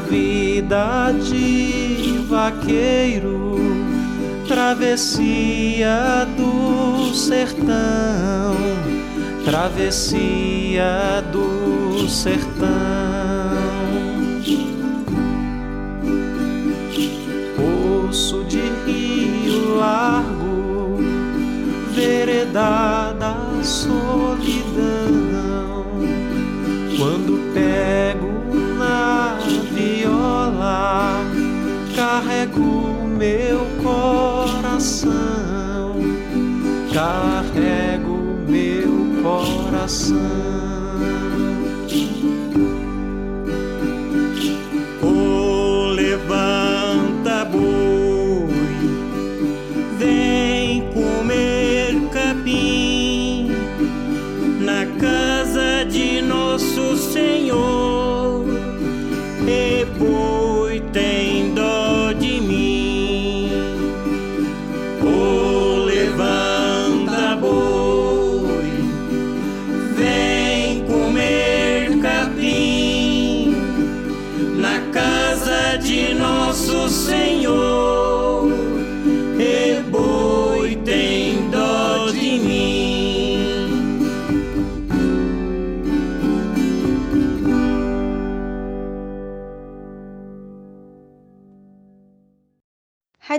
Vida de vaqueiro, travessia do sertão, travessia do sertão.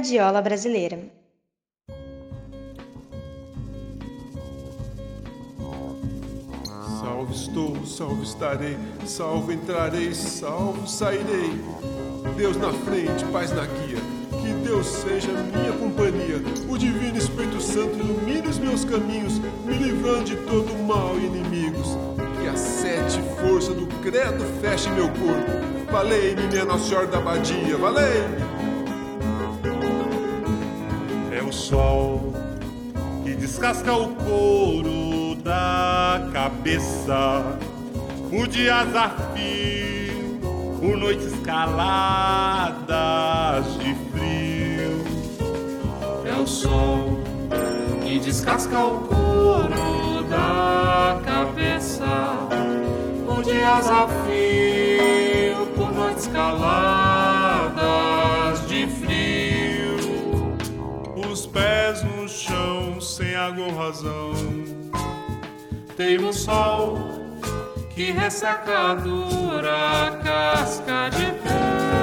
Radiola Brasileira. Salvo estou, salvo estarei, salvo entrarei, salvo sairei. Deus na frente, paz na guia. Que Deus seja minha companhia. O Divino Espírito Santo ilumine os meus caminhos, me livrando de todo mal e inimigos. Que as sete forças do credo fechem meu corpo. Valei-me, minha Nossa Senhora da Abadia, valei-me. O sol que descasca o couro da cabeça por dias a fio, por noites caladas de frio. É o sol que descasca o couro da cabeça por dias a fio, por noites caladas pés no chão sem ou razão. Tem um sol que resseca a dura casca de pele.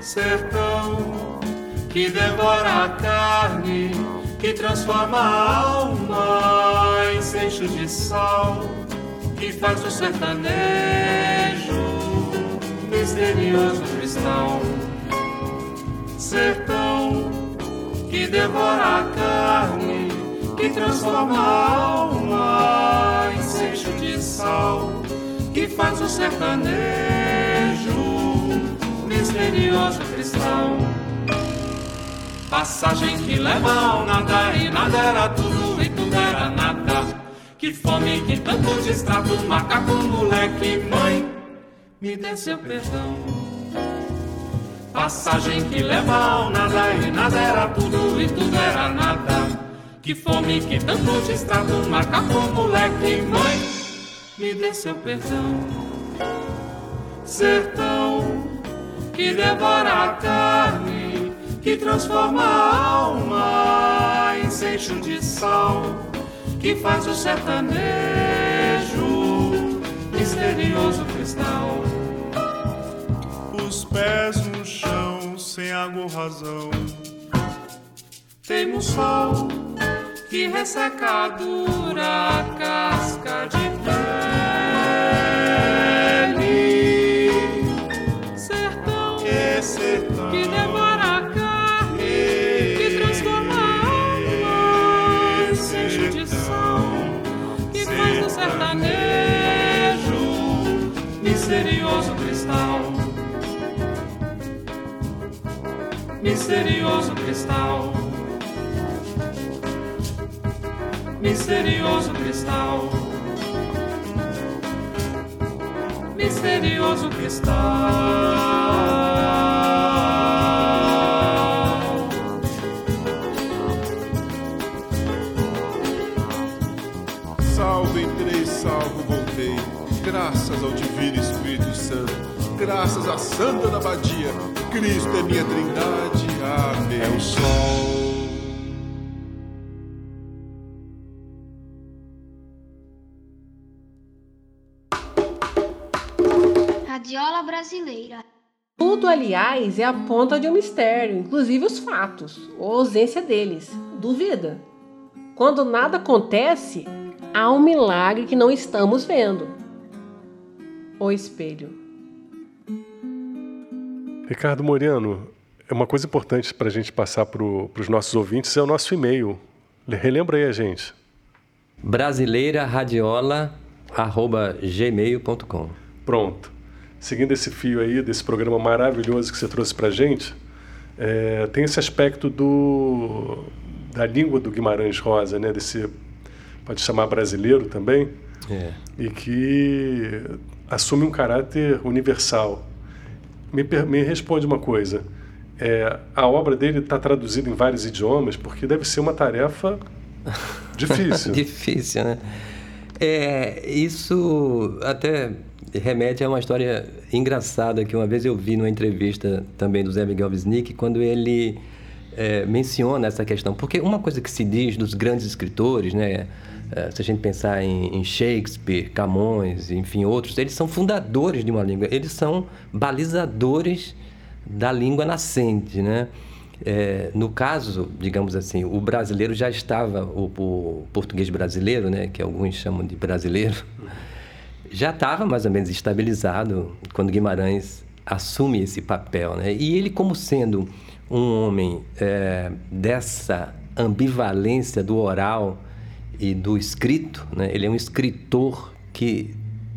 Sertão que devora a carne, que transforma a alma em seixos de sal, que faz o sertanejo misterioso cristal. Sertão que devora a carne, que transforma a alma em seixo de sal, que faz o sertanejo misterioso cristal. Passagem que leva ao nada e nada era tudo e tudo era nada. Que fome, que tanto distrato, macaco, moleque, mãe, me dê seu perdão. Passagem que leva ao nada e nada era tudo e tudo era nada. Que fome, que tanto distrato, macaco, moleque, mãe, me dê seu perdão. Sertão que devora a carne, que transforma a alma em seixo de sal, que faz o sertanejo misterioso cristal. Os pés no sem água razão. Tem um sol que resseca a dura casca de misterioso cristal, misterioso cristal, misterioso cristal. graças ao Divino Espírito Santo, graças à Santa da Badia, Cristo é minha trindade. Amém. É o sol. Radiola Brasileira. Tudo, aliás, é a ponta de um mistério, inclusive os fatos, ou a ausência deles. Duvida? Quando nada acontece, há um milagre que não estamos vendo. O espelho. Ricardo Moreno, é uma coisa importante para a gente passar para os nossos ouvintes é o nosso e-mail. Relembra aí a gente. brasileiraradiola.gmail.com Pronto. Seguindo esse fio aí, desse programa maravilhoso que você trouxe para a gente, é, tem esse aspecto do, da língua do Guimarães Rosa, né? Desse, pode chamar brasileiro também. É. E que assume um caráter universal. Me, me responde uma coisa. É, a obra dele está traduzida em vários idiomas porque deve ser uma tarefa difícil. difícil, né? É, isso até remete a uma história engraçada que uma vez eu vi numa entrevista também do Zé Miguel Wisnik, quando ele é, menciona essa questão. Porque uma coisa que se diz dos grandes escritores, né? É, se a gente pensar em, em, Shakespeare, Camões, enfim, outros, eles são fundadores de uma língua, eles são balizadores da língua nascente, né? É, no caso, digamos assim, o brasileiro já estava, o, o, português brasileiro, né, que alguns chamam de brasileiro, já estava mais ou menos estabilizado quando Guimarães assume esse papel, né? E ele, como sendo um homem é, dessa ambivalência do oral e do escrito, né? ele é um escritor que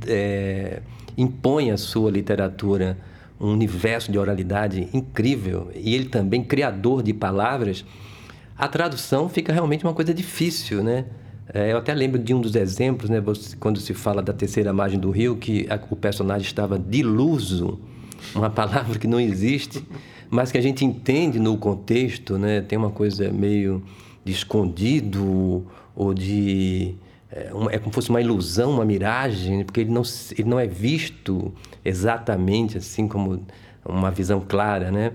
é, impõe à sua literatura um universo de oralidade incrível e ele também criador de palavras, a tradução fica realmente uma coisa difícil, né? É, eu até lembro de um dos exemplos, né, quando se fala da terceira margem do rio, que a, o personagem estava diluso, uma palavra que não existe, mas que a gente entende no contexto, né? Tem uma coisa meio de escondido ou de é, é como se fosse uma ilusão, uma miragem, porque ele não, ele não é visto exatamente assim como uma visão clara, né?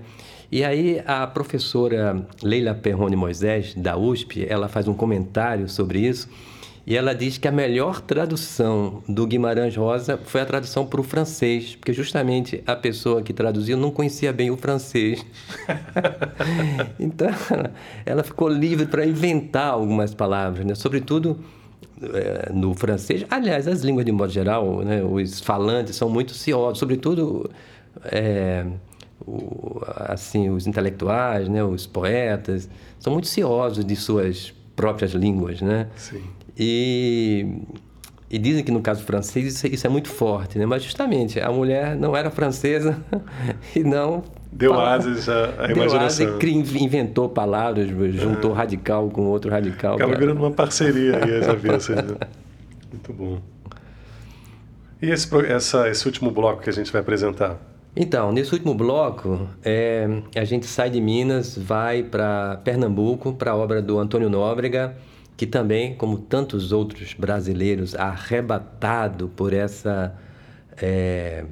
E aí a professora Leila Perrone Moisés, da USP, ela faz um comentário sobre isso e ela diz que a melhor tradução do Guimarães Rosa foi a tradução para o francês, porque justamente a pessoa que traduziu não conhecia bem o francês. então, ela ficou livre para inventar algumas palavras, né? sobretudo é, no francês. Aliás, as línguas de modo geral, né? os falantes são muito ciosos, sobretudo é, o, assim, os intelectuais, né? os poetas, são muito ciosos de suas próprias línguas, né? Sim. E, e dizem que no caso francês isso, isso, é muito forte, né? Mas justamente a mulher não era francesa e não deu asas à, à imaginação. Deu asas, inventou palavras, juntou é. radical com outro radical. Acaba pra... virando uma parceria aí às avessas. Né? Muito bom. E esse, essa, esse último bloco que a gente vai apresentar? Então, nesse último bloco, é, a gente sai de Minas, vai para Pernambuco, para a obra do Antônio Nóbrega, que também, como tantos outros brasileiros, arrebatado por essa é,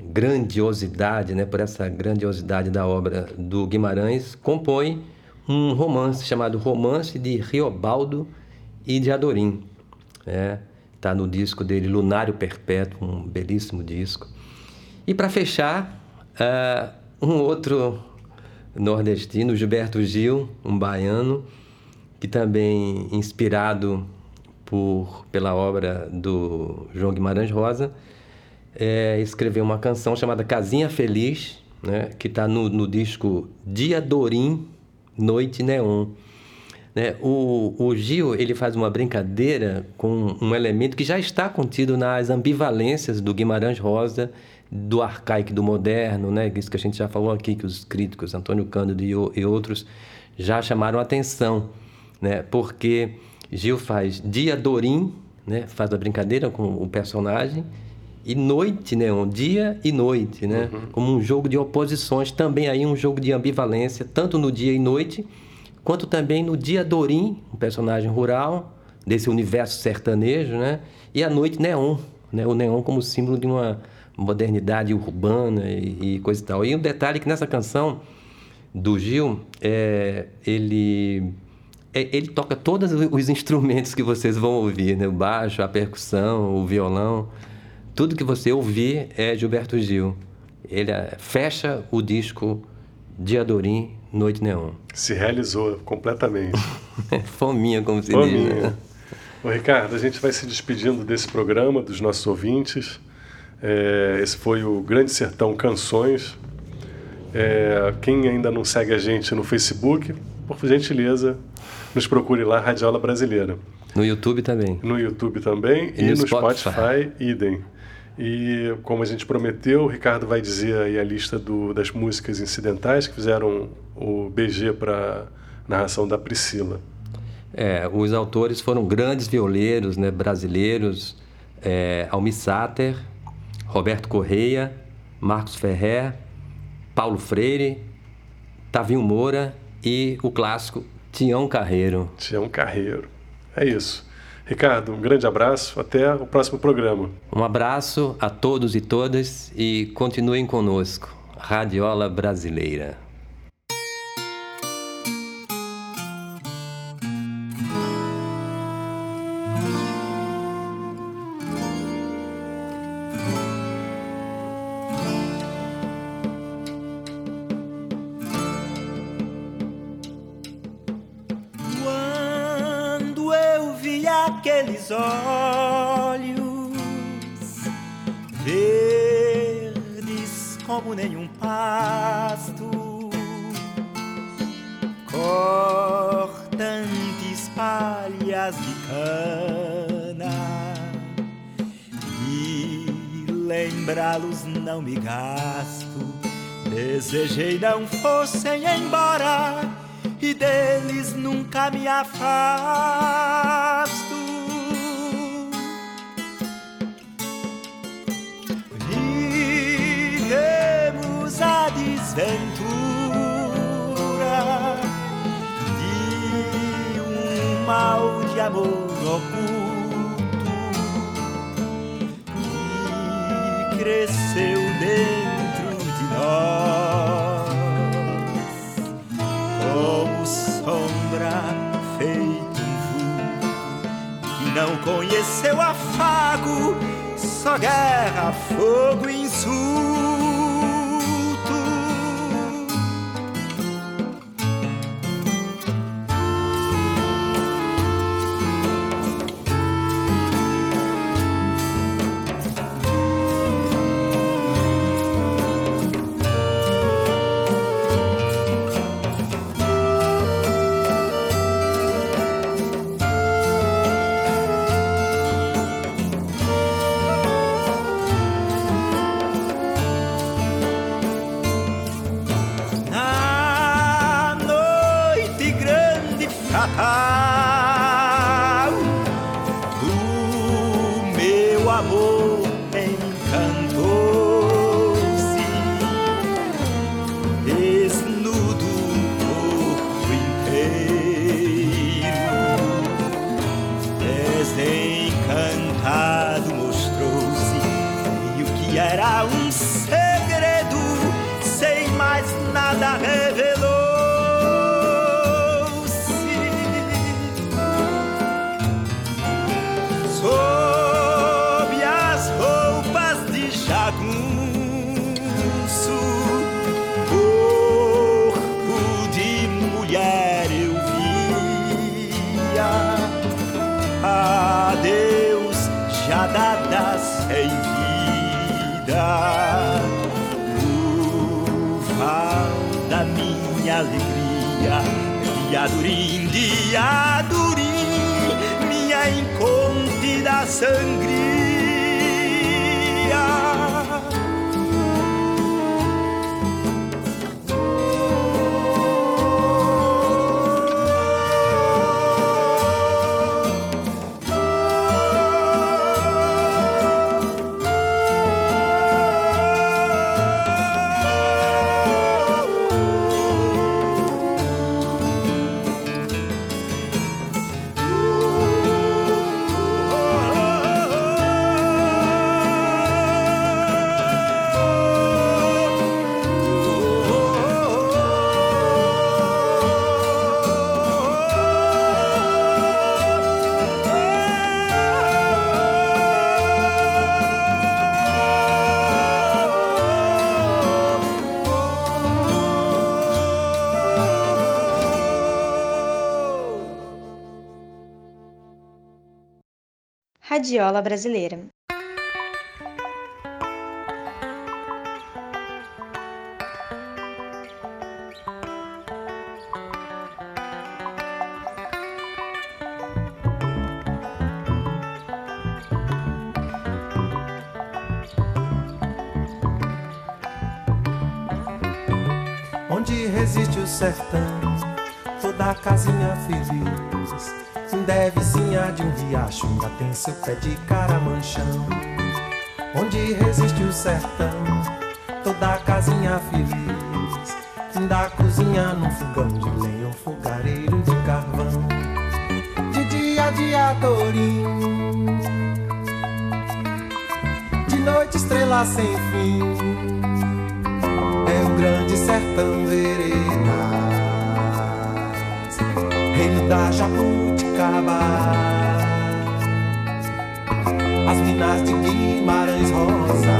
grandiosidade, né, por essa grandiosidade da obra do Guimarães, compõe um romance chamado Romance de Riobaldo e de Adorim. Está né? No disco dele Lunário Perpétuo, um belíssimo disco. E para fechar, uh, um outro nordestino, Gilberto Gil, um baiano, que também inspirado por, pela obra do João Guimarães Rosa, é, escreveu uma canção chamada Casinha Feliz, né, que está no, no disco Dia Dorim, Noite Neon. Né? O, o Gil ele faz uma brincadeira com um elemento que já está contido nas ambivalências do Guimarães Rosa, do arcaico do moderno, né? isso que a gente já falou aqui, que os críticos, Antônio Cândido e, e outros, já chamaram atenção, né? porque Gil faz dia Dorim, né? faz a brincadeira com o personagem, e noite, né? Um dia e noite, né? Uhum. Como um jogo de oposições, também aí um jogo de ambivalência, tanto no dia e noite, quanto também no dia Dorim, um personagem rural desse universo sertanejo, né? E a noite neon, né? O neon como símbolo de uma modernidade urbana e, e coisa e tal. E um detalhe que nessa canção do Gil, é, ele ele toca todos os instrumentos que vocês vão ouvir, né? O baixo, a percussão, o violão. Tudo que você ouvir é Gilberto Gil. Ele é, fecha o disco Diadorim Noite Neon. Se realizou completamente. Fominha, como se Fominha. diz. Né? Ô, Ricardo, a gente vai se despedindo desse programa, dos nossos ouvintes. É, esse foi o Grande Sertão Canções. É, quem ainda não segue a gente no Facebook, por gentileza, nos procure lá, Radiola Brasileira. No YouTube também. No YouTube também e, e no, Spotify, Spotify idem. E como a gente prometeu, o Ricardo vai dizer aí a lista do, das músicas incidentais que fizeram o BG para narração da Priscila. É, os autores foram grandes violeiros né, brasileiros, é, Almi Sater, Roberto Correia, Marcos Ferrer, Paulo Freire, Tavinho Moura e o clássico Tião Carreiro. Tião Carreiro. É isso. Ricardo, um grande abraço, até o próximo programa. Um abraço a todos e todas e continuem conosco. Radiola Brasileira. Como nenhum pasto, cortantes palhas de cana e lembrá-los não me gasto. Desejei não fossem embora e deles nunca me afasto. Amor oculto que cresceu dentro de nós. Como sombra vulto que não conheceu afago só guerra, fogo e 曾经 Radiola Brasileira. De um ainda tem seu pé de caramanchão. Onde resiste o sertão, toda casinha feliz. Da cozinha num fogão de lenha, um fogareiro de carvão. De dia, diadorim. De noite, estrela sem fim. Rosa,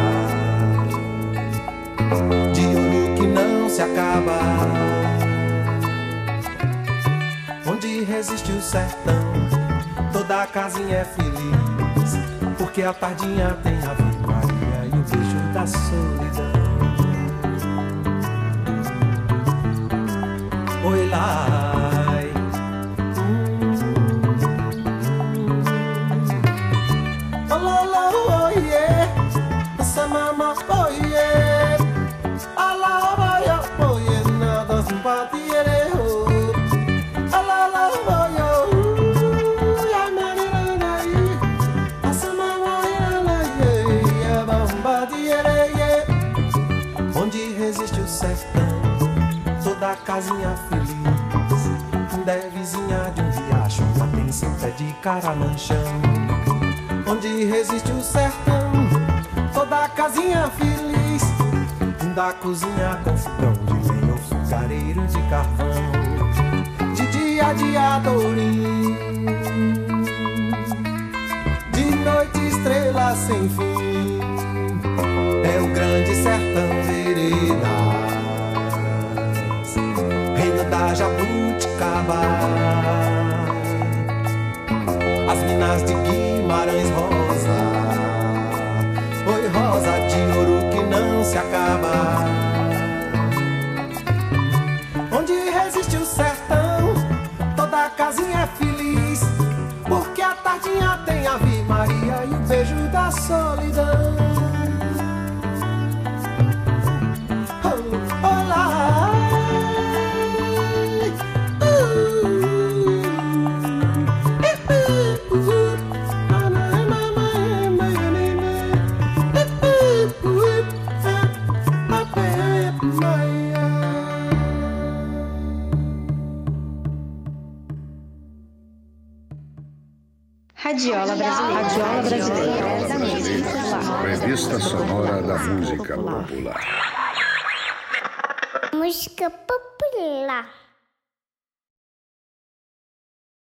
de ouro que não se acaba. Onde resiste o sertão, toda a casinha é feliz, porque a tardinha tem a Ave Maria e o beijo da solidão. Oi lá. Caramanchão Onde resiste o sertão Toda casinha feliz Da cozinha com fogão de lenha Ou fogareiro de carvão De dia de adorim De noite estrela sem fim É o grande sertão vereda da jabuticaba minas de Guimarães Rosa. Oi rosa de ouro que não se acaba. Onde resiste o sertão Toda casinha é feliz. Porque a tardinha tem Ave Maria E o beijo da solidão Música